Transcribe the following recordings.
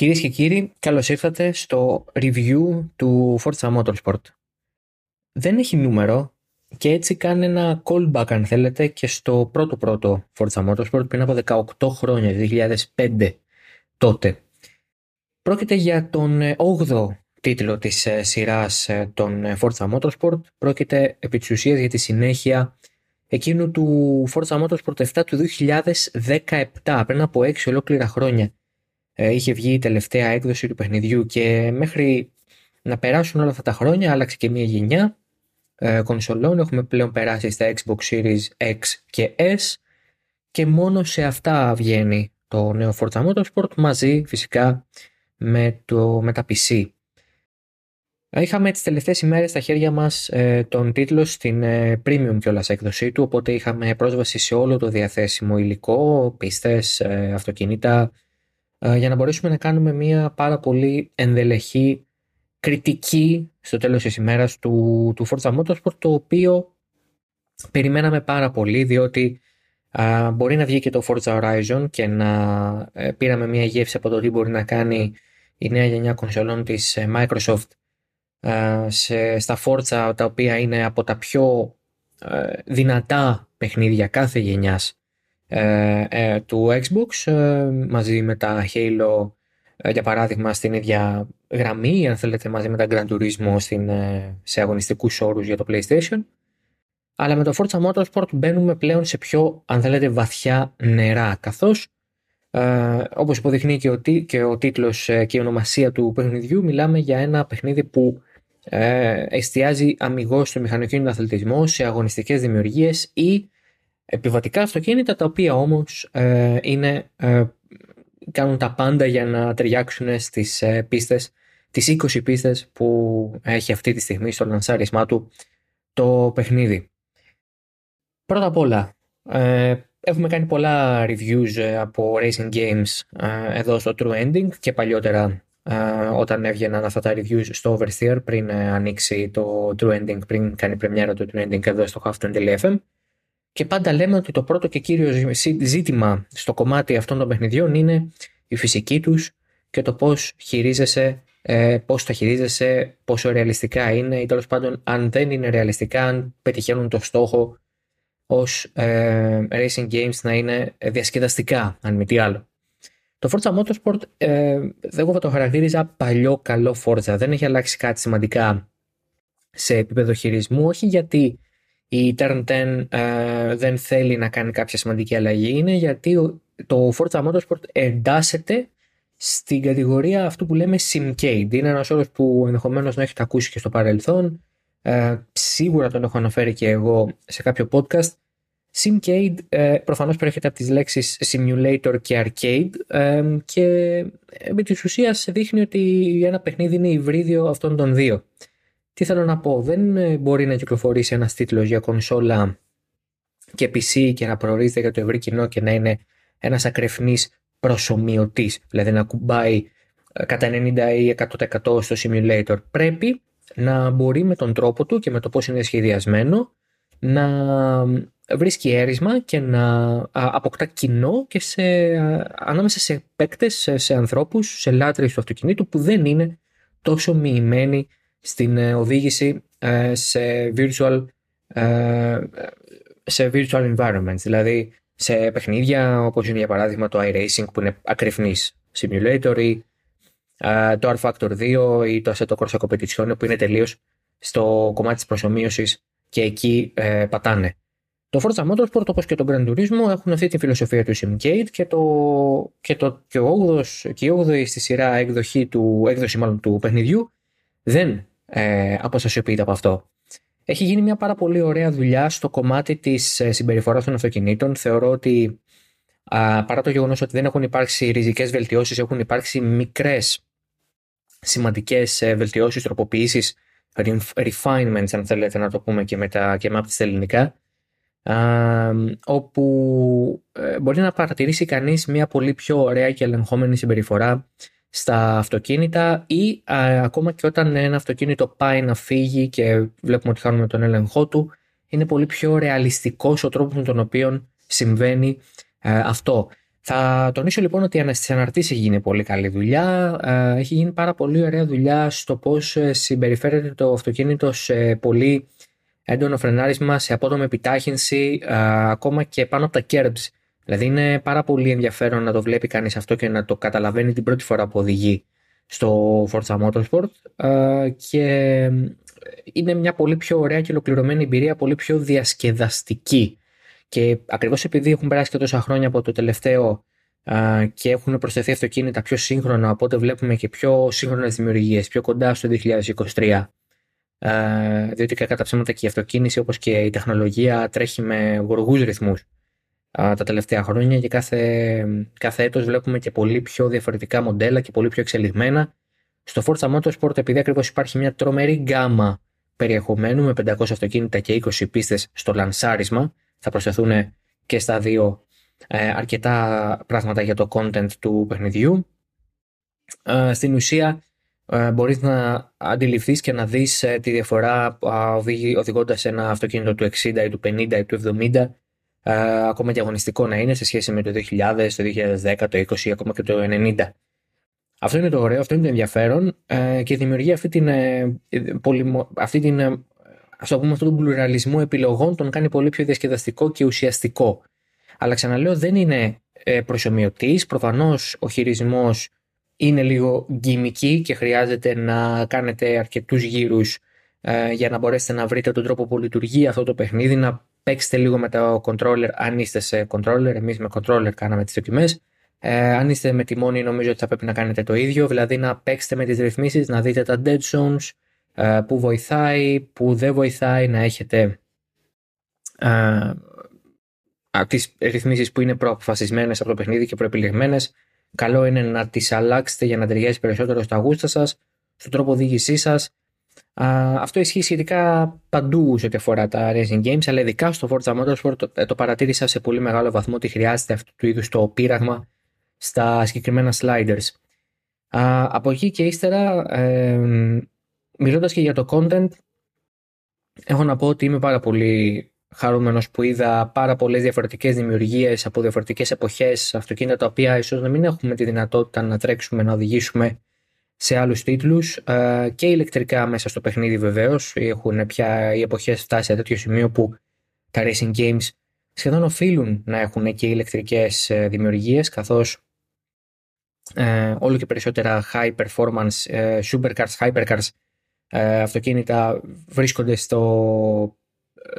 Κυρίες και κύριοι, καλώς ήρθατε στο review του Forza Motorsport. Δεν έχει νούμερο και έτσι κάνει ένα callback αν θέλετε και στο πρώτο πρώτο Forza Motorsport πριν από 18 χρόνια, 2005 τότε. Πρόκειται για τον 8ο τίτλο της ε, σειράς ε, των Forza Motorsport. Πρόκειται επί της ουσίας για τη συνέχεια εκείνου του Forza Motorsport 7 του 2017, πριν από 6 ολόκληρα χρόνια. Ε, είχε βγει η τελευταία έκδοση του παιχνιδιού και μέχρι να περάσουν όλα αυτά τα χρόνια άλλαξε και μια γενιά ε, κονσολών. Έχουμε πλέον περάσει στα Xbox Series X και S και μόνο σε αυτά βγαίνει το νέο Forza Motorsport μαζί φυσικά με, το, με τα PC. Είχαμε τις τελευταίες ημέρες στα χέρια μας ε, τον τίτλο στην ε, premium κιόλας έκδοσή του, οπότε είχαμε πρόσβαση σε όλο το διαθέσιμο υλικό, πίστες, ε, αυτοκίνητα, ε, για να μπορέσουμε να κάνουμε μια πάρα πολύ ενδελεχή κριτική στο τέλος της ημέρας του, του Forza Motorsport, το οποίο περιμέναμε πάρα πολύ, διότι μπορεί να βγει και το Forza Horizon και να πήραμε μια γεύση από το τι μπορεί να κάνει η νέα γενιά κονσολών της Microsoft σε, στα Forza τα οποία είναι από τα πιο ε, δυνατά παιχνίδια κάθε γενιάς. ε, ε, του Xbox μαζί με τα Halo για παράδειγμα στην ίδια γραμμή αν θέλετε μαζί με τα Gran Turismo στην, σε αγωνιστικούς όρους για το PlayStation. Αλλά με το Forza Motorsport μπαίνουμε πλέον σε πιο αν θέλετε βαθιά νερά καθώς ε, όπως υποδείχνει και ο, και ο τίτλος και η ονομασία του παιχνιδιού μιλάμε για ένα παιχνίδι που ε, εστιάζει αμυγός στο μηχανοκίνητο αθλητισμό, σε αγωνιστικές δημιουργίες ή επιβατικά αυτοκίνητα τα οποία όμως ε, είναι, ε, κάνουν τα πάντα για να ταιριάξουν στις ε, πίστες, τις 20 πίστες που έχει αυτή τη στιγμή στο λανσάρισμά του το παιχνίδι. Πρώτα απ' όλα, ε, έχουμε κάνει πολλά reviews από racing games εδώ στο True Ending και παλιότερα όταν έβγαιναν αυτά τα reviews στο Oversteer πριν ε, ανοίξει το True Ending, πριν κάνει πρεμιέρα το True Ending εδώ στο Half Και πάντα λέμε ότι το πρώτο και κύριο ζήτημα στο κομμάτι αυτών των παιχνιδιών είναι η φυσική τους και το πώς χειρίζεσαι, ε, πώς τα χειρίζεσαι, πόσο ρεαλιστικά είναι ή τέλος πάντων αν δεν είναι ρεαλιστικά, αν πετυχαίνουν το στόχο ως ε, racing games να είναι διασκεδαστικά, αν μη τι άλλο. Το Forza Motorsport ε, εγώ θα το χαρακτήριζα παλιό καλό Forza. Δεν έχει αλλάξει κάτι σημαντικά σε επίπεδο χειρισμού, όχι γιατί η Turn 10 ε, δεν θέλει να κάνει κάποια σημαντική αλλαγή, είναι γιατί το Forza Motorsport εντάσσεται στην κατηγορία αυτού που λέμε Simcade. Είναι ένας όρος που ενδεχομένως να έχετε ακούσει και στο παρελθόν. Ε, σίγουρα τον έχω αναφέρει και εγώ σε κάποιο podcast. Simcade ε, προφανώς προέρχεται από τις λέξεις simulator και arcade ε, και επί της ουσίας δείχνει ότι ένα παιχνίδι είναι υβρίδιο αυτών των δύο. Τι θέλω να πω, δεν ε, μπορεί να κυκλοφορήσει ένας τίτλος για κονσόλα και PC και να προορίζεται για το ευρύ κοινό και να είναι ένας ακρεφνής προσωμιωτής, δηλαδή να κουμπάει ε, κατά 90 ή 100% στο simulator. Πρέπει να μπορεί με τον τρόπο του και με το πώς είναι σχεδιασμένο να βρίσκει έρισμα και να αποκτά κοινό και σε, ανάμεσα σε παίκτες, σε, σε ανθρώπους, σε λάτρες του αυτοκινήτου που δεν είναι τόσο μοιημένοι στην ε, οδήγηση ε, σε virtual, ε, σε virtual environments, δηλαδή σε παιχνίδια όπως είναι για παράδειγμα το iRacing που είναι ακριφνής simulator ή το R-Factor 2 ή το Assetto Corsa Competizione που είναι τελείως στο κομμάτι της προσωμείωσης και εκεί πατάνε. Το Forza Motorsport όπως και το Grand Turismo έχουν αυτή τη φιλοσοφία του Simcade και, το, και, το, και, ο 8 και η 8η στη σειρά έκδοχη του, έκδοση μάλλον του παιχνιδιού δεν ε, αποστασιοποιείται από αυτό. Έχει γίνει μια πάρα πολύ ωραία δουλειά στο κομμάτι της ε, συμπεριφοράς των αυτοκινήτων. Θεωρώ ότι α, παρά το γεγονός ότι δεν έχουν υπάρξει ριζικές βελτιώσεις, έχουν υπάρξει μικρές σημαντικές ε, βελτιώσεις, τροποποιήσεις, refinements αν θέλετε να το πούμε και με, τα, και με από τις ελληνικά όπου ε, μπορεί να παρατηρήσει κανείς μια πολύ πιο ωραία και ελεγχόμενη συμπεριφορά στα αυτοκίνητα ή ακόμα και όταν ένα αυτοκίνητο πάει να φύγει και βλέπουμε ότι χάνουμε τον έλεγχό του είναι πολύ πιο ρεαλιστικός ο τρόπος με τον οποίο συμβαίνει ε, αυτό. Θα τονίσω λοιπόν ότι στις αναρτήσεις έχει γίνει πολύ καλή δουλειά. Έχει γίνει πάρα πολύ ωραία δουλειά στο πώς συμπεριφέρεται το αυτοκίνητο σε πολύ έντονο φρενάρισμα, σε απότομη επιτάχυνση, ακόμα και πάνω από τα curbs. Δηλαδή είναι πάρα πολύ ενδιαφέρον να το βλέπει κανείς αυτό και να το καταλαβαίνει την πρώτη φορά που οδηγεί στο Forza Motorsport και είναι μια πολύ πιο ωραία και ολοκληρωμένη εμπειρία, πολύ πιο διασκεδαστική. Και ακριβώς επειδή έχουν περάσει και τόσα χρόνια από το τελευταίο και έχουν προσθεθεί αυτοκίνητα πιο σύγχρονα, οπότε βλέπουμε και πιο σύγχρονες δημιουργίες, πιο κοντά στο 2023, διότι κατά τα ψέματα και η αυτοκίνηση όπως και η τεχνολογία τρέχει με γοργούς ρυθμούς τα τελευταία χρόνια και κάθε, κάθε έτος βλέπουμε και πολύ πιο διαφορετικά μοντέλα και πολύ πιο εξελιγμένα. Στο Forza Motorsport επειδή ακριβώς υπάρχει μια τρομερή γκάμα περιεχομένου με 500 αυτοκίνητα και 20 πίστες στο λανσάρισμα θα προσθεθούν και στα δύο ε, αρκετά πράγματα για το content του παιχνιδιού. Ε, στην ουσία ε, μπορείς να αντιληφθείς και να δεις ε, τη διαφορά οδηγώντας ένα αυτοκίνητο του 60 ή του 50 ή του 70 ε, ακόμα και αγωνιστικό να είναι σε σχέση με το 2000, το 2010, το 20, ακόμα και το 90. Αυτό είναι το ωραίο, αυτό είναι το ενδιαφέρον ε, και δημιουργεί αυτή την, ε, αυτή την ας το πούμε αυτόν τον πλουραλισμό επιλογών τον κάνει πολύ πιο διασκεδαστικό και ουσιαστικό. Αλλά ξαναλέω δεν είναι προσωμιωτής, προφανώς ο χειρισμός είναι λίγο γκυμική και χρειάζεται να κάνετε αρκετούς γύρους για να μπορέσετε να βρείτε τον τρόπο που λειτουργεί αυτό το παιχνίδι, να παίξτε λίγο με το controller αν είστε σε controller. Εμείς με controller κάναμε τις δοκιμές. Ε, αν είστε με τη μόνη νομίζω ότι θα πρέπει να κάνετε το ίδιο, δηλαδή να παίξετε με τις ρυθμίσεις, να δείτε τα dead zones, ε, που βοηθάει, που δεν βοηθάει, να έχετε ε, τις ρυθμίσεις που είναι προαποφασισμένες από το παιχνίδι και προεπιλεγμένες. Καλό είναι να τις αλλάξετε για να ταιριάζει περισσότερο στα γούστα σας, στον τρόπο οδήγησής σας αυτό ισχύει σχετικά παντού σε ό,τι αφορά τα racing games, αλλά ειδικά στο Forza Motorsport το, το παρατήρησα σε πολύ μεγάλο βαθμό ότι χρειάζεται αυτού του είδους το πείραγμα στα συγκεκριμένα sliders. Α, από εκεί και ύστερα, ε, μιλώντας και για το content, έχω να πω ότι είμαι πάρα πολύ χαρούμενος που είδα πάρα πολλές διαφορετικές δημιουργίες από διαφορετικές εποχές, αυτοκίνητα τα οποία ίσως να μην έχουμε τη δυνατότητα να τρέξουμε, να οδηγήσουμε σε άλλους τίτλους ε, και ηλεκτρικά μέσα στο παιχνίδι βεβαίως. Έχουν πια οι εποχές φτάσει σε τέτοιο σημείο που τα racing games σχεδόν οφείλουν να έχουν και ηλεκτρικές ε, δημιουργίες καθώς ε, όλο και περισσότερα high performance ε, supercars, hypercars ε, αυτοκίνητα βρίσκονται στο,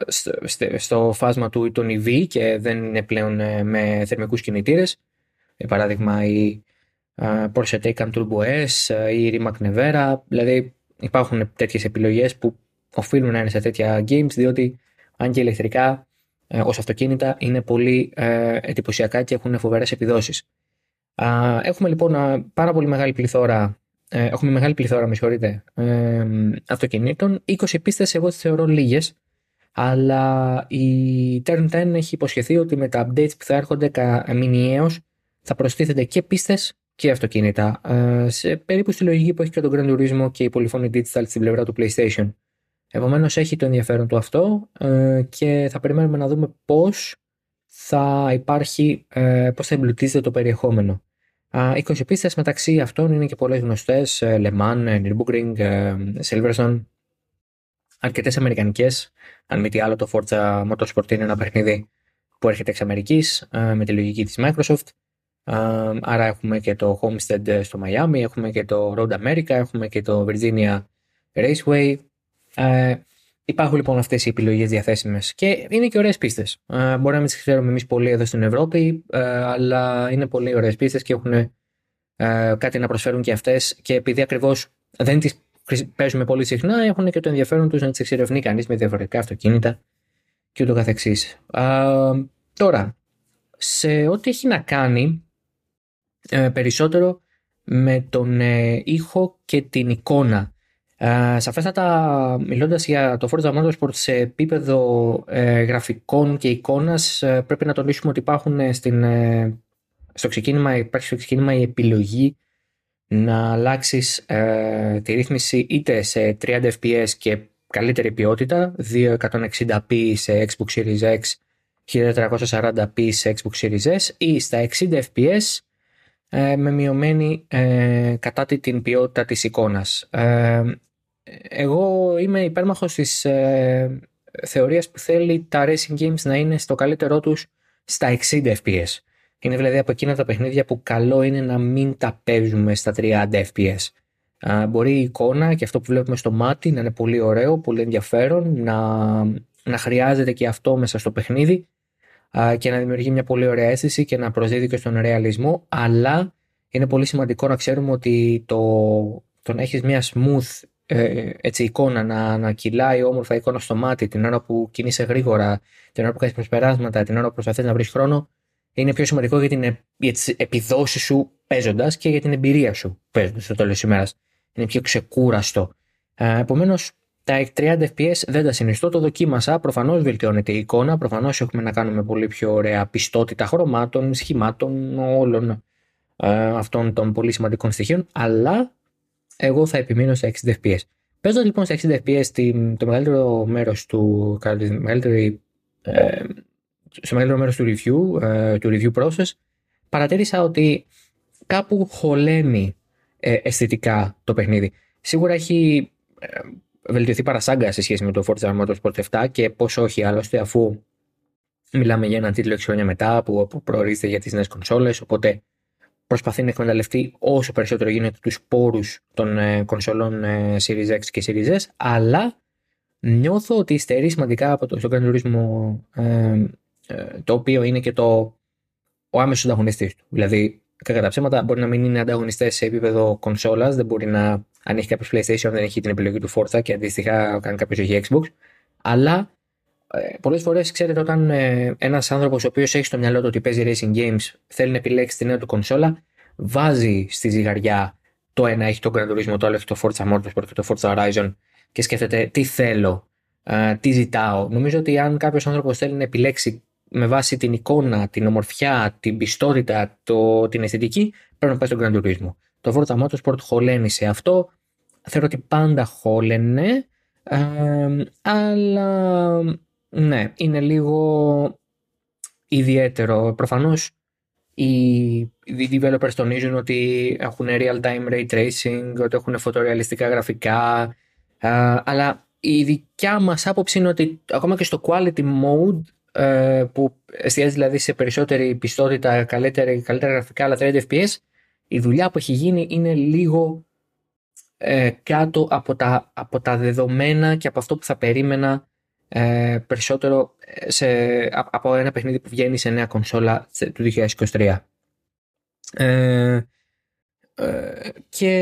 στο, στο, φάσμα του των EV και δεν είναι πλέον με θερμικούς κινητήρες. Για παράδειγμα η Porsche Taycan Turbo S ή Rimac Nevera. Δηλαδή υπάρχουν τέτοιες επιλογές που οφείλουν να είναι σε τέτοια games διότι αν και ηλεκτρικά ε, ως αυτοκίνητα είναι πολύ ε, εντυπωσιακά και έχουν φοβερές επιδόσεις. Έχουμε λοιπόν πάρα πολύ μεγάλη πληθώρα ε, έχουμε μεγάλη πληθώρα, με συγχωρείτε, αυτοκινήτων. 20 πίστες εγώ τις θεωρώ λίγες, αλλά η Turn 10 έχει υποσχεθεί ότι με τα updates που θα έρχονται μηνιαίως θα προστίθενται και πίστες και αυτοκίνητα. Ε, σε περίπου στη λογική που έχει και τον Grand Turismo και η Polyphony Digital στην πλευρά του PlayStation. Επομένως έχει το ενδιαφέρον του αυτό ε, και θα περιμένουμε να δούμε πώς θα υπάρχει, ε, πώς θα εμπλουτίζεται το περιεχόμενο. 20 πίστες μεταξύ αυτών είναι και πολλές γνωστές, Le Mans, Nürburgring, Silverstone, αρκετές αμερικανικές, αν μη τι άλλο το Forza Motorsport είναι ένα παιχνίδι που έρχεται εξ Αμερικής με τη λογική της Microsoft Άρα έχουμε και το Homestead στο Miami, έχουμε και το Road America, έχουμε και το Virginia Raceway. Ε, υπάρχουν λοιπόν αυτές οι επιλογές διαθέσιμες και είναι και ωραίες πίστες. Ε, μπορεί να μην τις ξέρουμε εμείς πολύ εδώ στην Ευρώπη, ε, αλλά είναι πολύ ωραίες πίστες και έχουν ε, κάτι να προσφέρουν και αυτές. Και επειδή ακριβώς δεν τις παίζουμε πολύ συχνά, έχουν και το ενδιαφέρον τους να τις εξερευνεί κανείς με διαφορετικά αυτοκίνητα και ούτω καθεξής. τώρα, σε ό,τι έχει να κάνει ε, περισσότερο με τον ε, ήχο και την εικόνα. Ε, σαφέστατα μιλώντας για το Forza Motorsport σε επίπεδο ε, γραφικών και εικόνας ε, πρέπει να τονίσουμε ότι υπάρχουν στην, στο ξεκίνημα, υπάρχει στο ξεκίνημα η επιλογή να αλλάξεις τη ρύθμιση είτε σε 30 fps και καλύτερη ποιότητα 2160p σε Xbox Series X 1440p σε Xbox Series S ή στα 60 fps ε, με μειωμένη ε, κατά την ποιότητα της εικόνας. Ε, εγώ είμαι υπέρμαχος της ε, θεωρίας που θέλει τα racing games να είναι στο καλύτερό τους στα 60 fps. Είναι δηλαδή από εκείνα τα παιχνίδια που καλό είναι να μην τα παίζουμε στα 30 fps. μπορεί η εικόνα και αυτό που βλέπουμε στο μάτι να είναι πολύ ωραίο, πολύ ενδιαφέρον, να, να χρειάζεται και αυτό μέσα στο παιχνίδι και να δημιουργεί μια πολύ ωραία αίσθηση και να προσδίδει και στον ρεαλισμό, αλλά είναι πολύ σημαντικό να ξέρουμε ότι το, το να έχεις μια smooth ε, έτσι, εικόνα, να, να κυλάει όμορφα εικόνα στο μάτι την ώρα που κινείσαι γρήγορα, την ώρα που κάνεις προσπεράσματα, την ώρα που προσπαθείς να βρεις χρόνο, είναι πιο σημαντικό για, την, για τις επιδόσεις σου παίζοντας και για την εμπειρία σου παίζοντας στο τέλος της ημέρας. Είναι πιο ξεκούραστο. Ε, Επομένως, τα 30 FPS δεν τα συνιστώ, το δοκίμασα. Προφανώς βελτιώνεται η εικόνα, προφανώς έχουμε να κάνουμε πολύ πιο ωραία πιστότητα χρωμάτων, σχημάτων, όλων ε, αυτών των πολύ σημαντικών στοιχείων, αλλά εγώ θα επιμείνω στα 60 FPS. Παίζοντα λοιπόν στα 60 FPS το μεγαλύτερο μέρος του, μεγαλύτερη, ε, στο μεγαλύτερο μέρος του review, ε, του review process, παρατήρησα ότι κάπου χωλαίνει ε, αισθητικά το παιχνίδι. Σίγουρα έχει ε, βελτιωθεί παρασάγκα σε σχέση με το Forza Motorsport 7 και πόσο όχι άλλωστε αφού μιλάμε για έναν τίτλο 6 χρόνια μετά που προορίζεται για τις νέες κονσόλες οπότε προσπαθεί να εκμεταλλευτεί όσο περισσότερο γίνεται τους πόρους των ε, κονσολών ε, Series X και Series S αλλά νιώθω ότι υστερεί σημαντικά από το στον κανονισμό ε, ε, το οποίο είναι και το ο άμεσος ανταγωνιστής του. Δηλαδή, κατά τα ψέματα, μπορεί να μην είναι ανταγωνιστές σε επίπεδο κονσόλας, δεν μπορεί να αν έχει κάποιος PlayStation, δεν έχει την επιλογή του Forza και αντίστοιχα κάνει κάποιος έχει Xbox. Αλλά ε, πολλές φορές ξέρετε, όταν ε, ένας άνθρωπος ο οποίος έχει στο μυαλό του ότι παίζει racing games θέλει να επιλέξει τη νέα του κονσόλα, βάζει στη ζυγαριά το ένα έχει τον Gran Turismo, το άλλο έχει το Forza Motorsport και το Forza Horizon και σκέφτεται τι θέλω, ε, τι ζητάω. Νομίζω ότι αν κάποιος άνθρωπος θέλει να επιλέξει με βάση την εικόνα, την ομορφιά, την πιστότητα, το, την αισθητική, πρέπει να πάει στον Grand Turismo. Το Forza Motorsport χωλένει σε αυτό. Θεωρώ ότι πάντα χώλαινε. Ε, αλλά ναι, είναι λίγο ιδιαίτερο. Προφανώς οι developers τονίζουν ότι έχουν real-time ray tracing, ότι έχουν φωτορεαλιστικά γραφικά, ε, αλλά η δικιά μας άποψη είναι ότι ακόμα και στο quality mode ε, που εστιάζει δηλαδή σε περισσότερη πιστότητα, καλύτερα, καλύτερα γραφικά, αλλά 30 fps, η δουλειά που έχει γίνει είναι λίγο ε, κάτω από τα, από τα δεδομένα και από αυτό που θα περίμενα ε, περισσότερο ε, σε, από ένα παιχνίδι που βγαίνει σε νέα κονσόλα του 2023. Ε, ε, και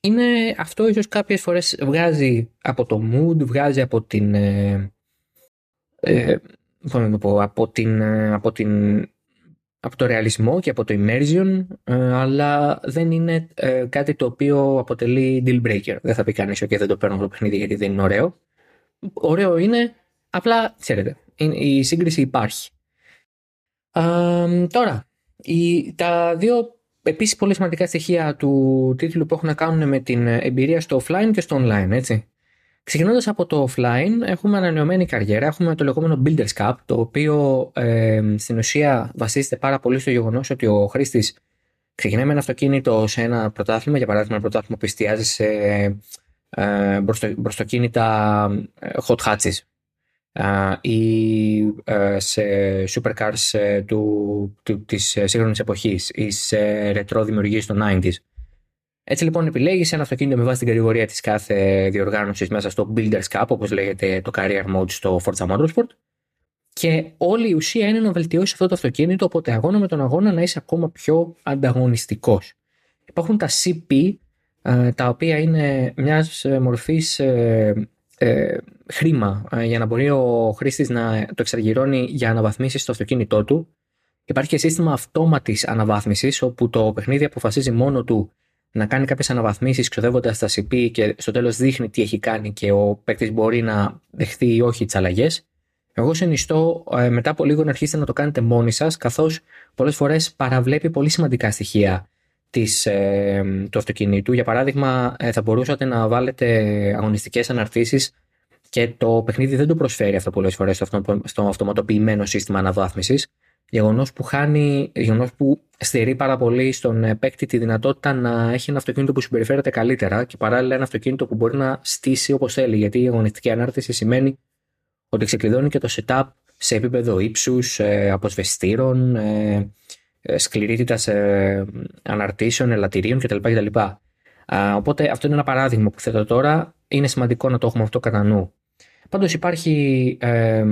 είναι αυτό ίσως κάποιες φορές βγάζει από το mood, βγάζει από την ε, ε, να πω, από, την, από την από το ρεαλισμό και από το immersion, ε, αλλά δεν είναι ε, κάτι το οποίο αποτελεί deal breaker. Δεν θα πει κανείς: OK, δεν το παίρνω το παιχνίδι γιατί δεν είναι ωραίο. Ωραίο είναι, απλά ξέρετε, η σύγκριση υπάρχει. τώρα, η, τα δύο επίσης πολύ σημαντικά στοιχεία του τίτλου που έχουν να κάνουν με την εμπειρία στο offline και στο online, έτσι. Ξεκινώντας από το offline, έχουμε ανανεωμένη καριέρα. Έχουμε το λεγόμενο Builders Cup, το οποίο ε, στην ουσία βασίζεται πάρα πολύ στο γεγονός ότι ο χρήστης ξεκινάει με ένα αυτοκίνητο σε ένα πρωτάθλημα, για παράδειγμα, ένα πρωτάθλημα που εστιάζει σε ε, μπροστοκίνητα ε, hot hatches ε, ή ε, σε supercars ε, του, του, της σύγχρονης εποχής ή σε ρετρό δημιουργίες των 90s. Έτσι λοιπόν επιλέγεις ένα αυτοκίνητο με βάση την κατηγορία της κάθε διοργάνωσης μέσα στο Builders Cup, όπως λέγεται το Career Mode στο Forza Motorsport. Και όλη η ουσία είναι να βελτιώσεις αυτό το αυτοκίνητο, οπότε αγώνα με τον αγώνα να είσαι ακόμα πιο ανταγωνιστικός. Υπάρχουν τα CP, ε, τα οποία είναι μιας μορφής ε, ε, χρήμα για να μπορεί ο χρήστης να το εξαργυρώνει για αναβαθμίσεις στο αυτοκίνητό του. Υπάρχει και σύστημα αυτόματης αναβάθμισης, όπου το παιχνίδι αποφασίζει μόνο του να κάνει κάποιες αναβαθμίσεις ξοδεύοντας τα CP και στο τέλος δείχνει τι έχει κάνει και ο παίκτης μπορεί να δεχθεί ή όχι τις αλλαγές. Εγώ συνιστώ ε, μετά από λίγο να αρχίσετε να το κάνετε μόνοι σας, καθώς πολλές φορές παραβλέπει πολύ σημαντικά στοιχεία της, ε, του αυτοκινήτου. Για παράδειγμα, ε, θα μπορούσατε να βάλετε αγωνιστικές αναρτήσεις και το παιχνίδι δεν το προσφέρει αυτό πολλές φορές στο, στο αυτοματοποιημένο σύστημα αναβάθμισης. Γεγονός που χάνει, γεγονός που στερεί πάρα πολύ στον ε, παίκτη τη δυνατότητα να έχει ένα αυτοκίνητο που συμπεριφέρεται καλύτερα και παράλληλα ένα αυτοκίνητο που μπορεί να στήσει όπως θέλει. Γιατί η αγωνιστική ανάρτηση σημαίνει ότι ξεκλειδώνει και το setup σε επίπεδο ύψους, ε, αποσβεστήρων, ε, σκληρότητα αναρτήσεων, ελαττηρίων κτλ. κτλ. Οπότε αυτό είναι ένα παράδειγμα που θέτω τώρα. Είναι σημαντικό να το έχουμε αυτό κατά νου. Πάντως υπάρχει ε,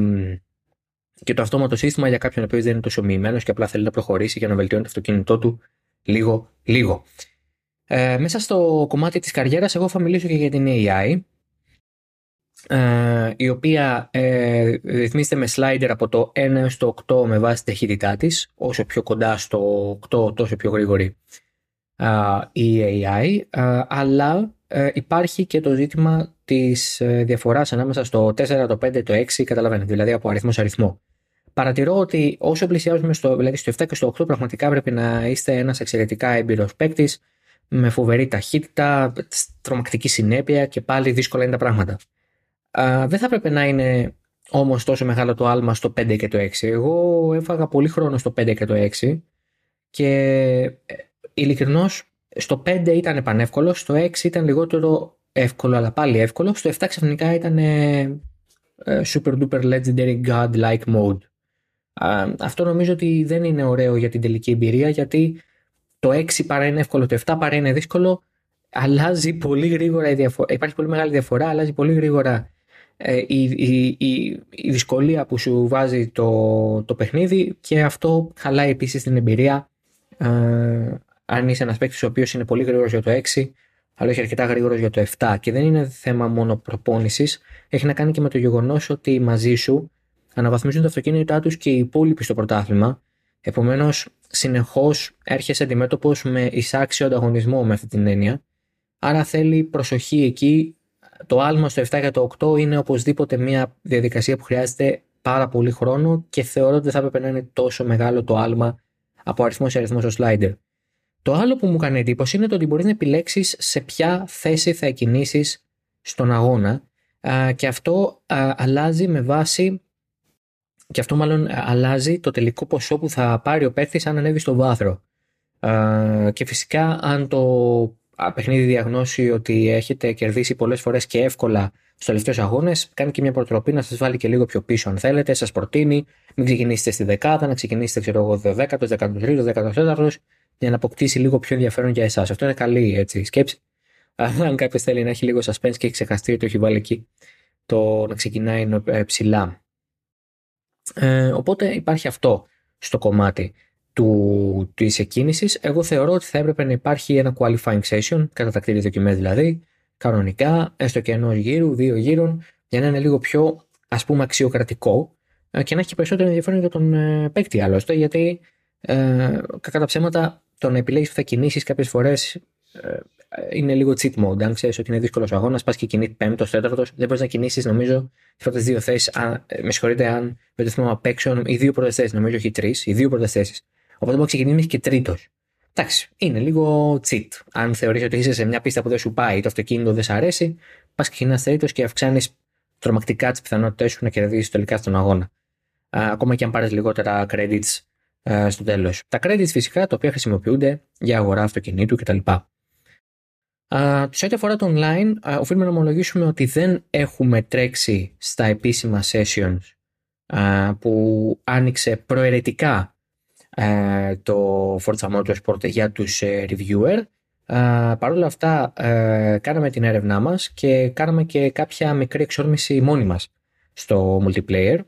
και το αυτόματο σύστημα για κάποιον ο οποίος δεν είναι τόσο μοιημένος και απλά θέλει να προχωρήσει για να βελτιώνει το αυτοκίνητό του λίγο, λίγο. Ε, μέσα στο κομμάτι της καριέρας εγώ θα μιλήσω και για την AI ε, η οποία ε, ρυθμίζεται με slider από το 1 έως το 8 με βάση τη ταχύτητά της. Όσο πιο κοντά στο 8 τόσο πιο γρήγορη η AI αλλά ε, υπάρχει και το ζήτημα της ε, διαφοράς ανάμεσα στο 4, το 5, το 6 καταλαβαίνετε δηλαδή από αριθμός σε αριθμό παρατηρώ ότι όσο πλησιάζουμε στο, δηλαδή στο 7 και στο 8 πραγματικά πρέπει να είστε ένας εξαιρετικά έμπειρος παίκτης με φοβερή ταχύτητα, τρομακτική συνέπεια και πάλι δύσκολα είναι τα πράγματα. Α, δεν θα έπρεπε να είναι όμως τόσο μεγάλο το άλμα στο 5 και το 6. Εγώ έφαγα πολύ χρόνο στο 5 και το 6 και ε, ειλικρινώς στο 5 ήταν πανεύκολο, στο 6 ήταν λιγότερο εύκολο αλλά πάλι εύκολο, στο 7 ξαφνικά ήταν ε, ε, super duper legendary god like mode. Αυτό νομίζω ότι δεν είναι ωραίο για την τελική εμπειρία γιατί το 6 παρά είναι εύκολο, το 7 παρά είναι δύσκολο, αλλάζει πολύ γρήγορα η διαφορά. Υπάρχει πολύ μεγάλη διαφορά, αλλάζει πολύ γρήγορα ε, η, η, η, η, δυσκολία που σου βάζει το, το παιχνίδι και αυτό χαλάει επίσης την εμπειρία. Ε, αν είσαι ένας παίκτης ο οποίος είναι πολύ γρήγορος για το 6, αλλά όχι αρκετά γρήγορος για το 7. Και δεν είναι θέμα μόνο προπόνησης, έχει να κάνει και με το γεγονός ότι μαζί σου αναβαθμίζουν τα αυτοκίνητά τους και οι υπόλοιποι στο πρωτάθλημα. Επομένως, συνεχώς έρχεσαι αντιμέτωπος με εισάξιο ανταγωνισμό με αυτή την έννοια. Άρα θέλει προσοχή εκεί. Το άλμα στο 7 και το 8 είναι οπωσδήποτε μια διαδικασία που χρειάζεται πάρα πολύ χρόνο και θεωρώ ότι δεν θα έπρεπε να είναι τόσο μεγάλο το άλμα από αριθμός σε αριθμός στο slider. Το άλλο που μου κάνει εντύπωση είναι το ότι μπορείς να επιλέξεις σε ποια θέση θα εκκινήσει στον αγώνα και αυτό αλλάζει με βάση και αυτό μάλλον αλλάζει το τελικό ποσό που θα πάρει ο παίκτης αν ανέβει στο βάθρο. Και φυσικά αν το παιχνίδι διαγνώσει ότι έχετε κερδίσει πολλές φορές και εύκολα στους τελευταίους αγώνες, κάνει και μια προτροπή να σας βάλει και λίγο πιο πίσω αν θέλετε. Σας προτείνει, μην ξεκινήσετε στη δεκάδα, να ξεκινήσετε, ξέρω εγώ, 12ο, 13ο, 14ο, για να αποκτήσει λίγο πιο ενδιαφέρον για εσάς. Αυτό είναι καλή έτσι, σκέψη. Αν κάποιος θέλει να έχει λίγο suspense και έχει ξεχαστεί το έχει βάλει εκεί, το να ξεκινάει ε, ψηλά. Ε, οπότε υπάρχει αυτό στο κομμάτι του, της εκκίνησης. Εγώ θεωρώ ότι θα έπρεπε να υπάρχει ένα qualifying session, κατά τα κτίρια δοκιμές δηλαδή, κανονικά, έστω και ενός γύρου, δύο γύρων, για να είναι λίγο πιο ας πούμε αξιοκρατικό ε, και να έχει περισσότερο ενδιαφέρον για τον ε, παίκτη άλλωστε, γιατί ε, κατά τα ψέματα το να επιλέγεις που θα κινήσεις κάποιες φορές ε, είναι λίγο cheat mode. Αν ξέρεις ότι είναι δύσκολος αγώνας, πας και κινείς πέμπτος, τέταρτος, δεν μπορείς να κινήσεις, νομίζω, τις πρώτε δύο θέσεις. Με συγχωρείτε αν με το θυμάμαι απ' έξω, οι δύο πρώτες θέσεις, νομίζω, όχι τρεις, οι δύο πρώτες θέσεις. Οπότε μπορεί να ξεκινήσει και τρίτος. Εντάξει, είναι λίγο cheat. Αν θεωρείς ότι είσαι σε μια πίστα που δεν σου πάει ή το αυτοκίνητο δεν σου αρέσει, πας και ξεκινάς τρίτος και αυξάνεις τρομακτικά τις πιθανότητέ σου να κερδίσεις τελικά στον αγώνα. ακόμα και αν πάρεις λιγότερα credits ε, στο τέλος. Τα credits φυσικά τα οποία χρησιμοποιούνται για αγορά αυτοκινήτου κτλ. Uh, σε ό,τι αφορά το online, uh, οφείλουμε να ομολογήσουμε ότι δεν έχουμε τρέξει στα επίσημα sessions uh, που άνοιξε προαιρετικά το Forza Motorsport για τους reviewer. Παρ' όλα αυτά κάναμε την έρευνά μας και κάναμε και κάποια μικρή εξόρμηση μόνοι μας στο multiplayer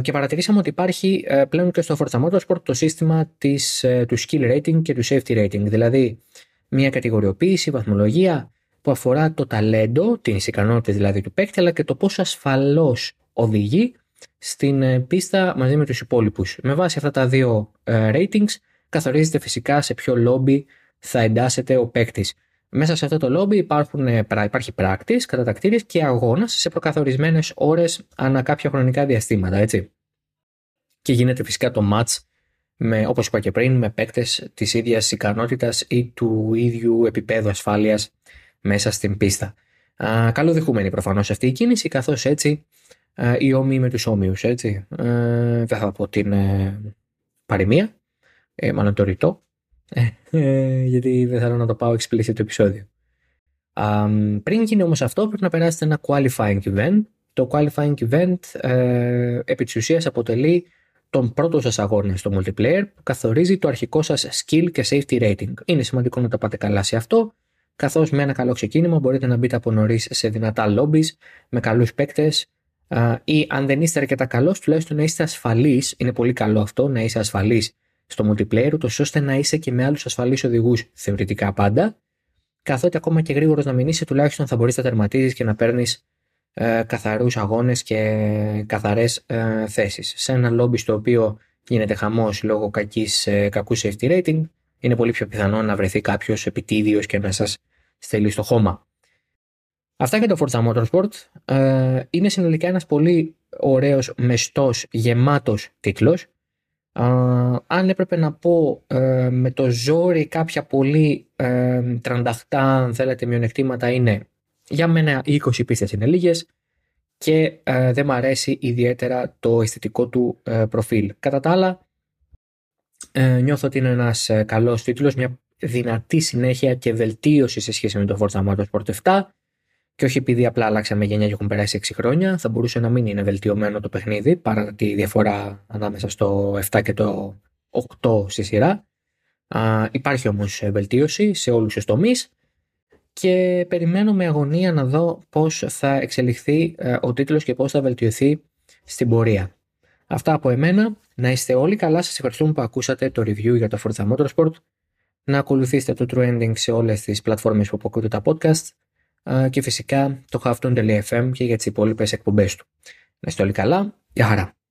και παρατηρήσαμε ότι υπάρχει ε, πλέον και στο Forza Motorsport το σύστημα της, ε, του skill rating και του safety rating, δηλαδή μια κατηγοριοποίηση, βαθμολογία που αφορά το ταλέντο, την ικανότητε δηλαδή του παίκτη, αλλά και το πόσο ασφαλώς οδηγεί στην ε, πίστα μαζί με τους υπόλοιπους. Με βάση αυτά τα δύο ratings καθορίζεται φυσικά σε ποιο λόμπι θα εντάσσεται ο παίκτης. Μέσα σε αυτό το λόμπι υπάρχουν, ε, υπάρχει πράκτης, κατατακτήρες και αγώνας σε προκαθορισμένες ώρες ανά κάποια χρονικά διαστήματα, έτσι. Και γίνεται φυσικά το match με, όπως είπα και πριν, με παίκτες της ίδιας ικανότητας ή του ίδιου επίπεδου ασφάλειας μέσα στην πίστα. καλοδεχούμενη προφανώς αυτή η κίνηση, καθώς έτσι οι όμοιοι με τους όμοιους, έτσι. δεν θα πω την ε, παροιμία, ε, μάλλον το ρητό, ε, γιατί δεν θέλω να το πάω explicit το επεισόδιο. πριν γίνει όμως αυτό πρέπει να περάσετε ένα qualifying event. Το qualifying event ε, επί της ουσίας αποτελεί τον πρώτο σας αγώνα στο multiplayer που καθορίζει το αρχικό σας skill και safety rating. Είναι σημαντικό να το πάτε καλά σε αυτό, καθώς με ένα καλό ξεκίνημα μπορείτε να μπείτε από νωρίς σε δυνατά lobbies με καλούς παίκτες ή αν δεν είστε αρκετά καλός, τουλάχιστον να είστε ασφαλείς. Είναι πολύ καλό αυτό να είσαι ασφαλή στο multiplayer, ούτως ώστε να είσαι και με άλλους ασφαλείς οδηγούς θεωρητικά πάντα. Καθότι ακόμα και γρήγορος να μην είσαι, τουλάχιστον θα μπορείς να τερματίζεις και να παίρνεις ε, καθαρούς αγώνες και καθαρές ε, θέσεις. Σε ένα λόμπι στο οποίο γίνεται χαμός λόγω κακής, ε, κακού safety rating, είναι πολύ πιο πιθανό να βρεθεί κάποιος επιτίδιος και να σας στέλνει στο χώμα. Αυτά και το Forza Motorsport. Ε, είναι συνολικά ένας πολύ ωραίος, μεστός, γεμάτος τίτλος. Ε, αν έπρεπε να πω ε, με το ζόρι κάποια πολύ ε, τρανταχτά, αν θέλετε, μειονεκτήματα είναι για μένα οι 20 πίστες είναι λίγες και ε, δεν μου αρέσει ιδιαίτερα το αισθητικό του προφίλ. Κατά τα άλλα, νιώθω ότι είναι ένας καλός τίτλος, μια δυνατή συνέχεια και βελτίωση σε σχέση με το Forza Motorsport 7 και όχι επειδή απλά αλλάξαμε γενιά και έχουν περάσει 6 χρόνια, θα μπορούσε να μην είναι βελτιωμένο το παιχνίδι παρά τη διαφορά ανάμεσα στο 7 και το 8 στη σειρά. Α, υπάρχει όμως βελτίωση σε όλους τους τομείς και περιμένω με αγωνία να δω πώς θα εξελιχθεί ε, ο τίτλος και πώς θα βελτιωθεί στην πορεία. Αυτά από εμένα. Να είστε όλοι καλά. Σας ευχαριστούμε που ακούσατε το review για το Forza Motorsport. Να ακολουθήσετε το Trending σε όλες τις πλατφόρμες που ακούτε τα podcast και φυσικά το halftone.fm και για τις υπόλοιπες εκπομπές του. Να είστε όλοι καλά. Γεια χαρά.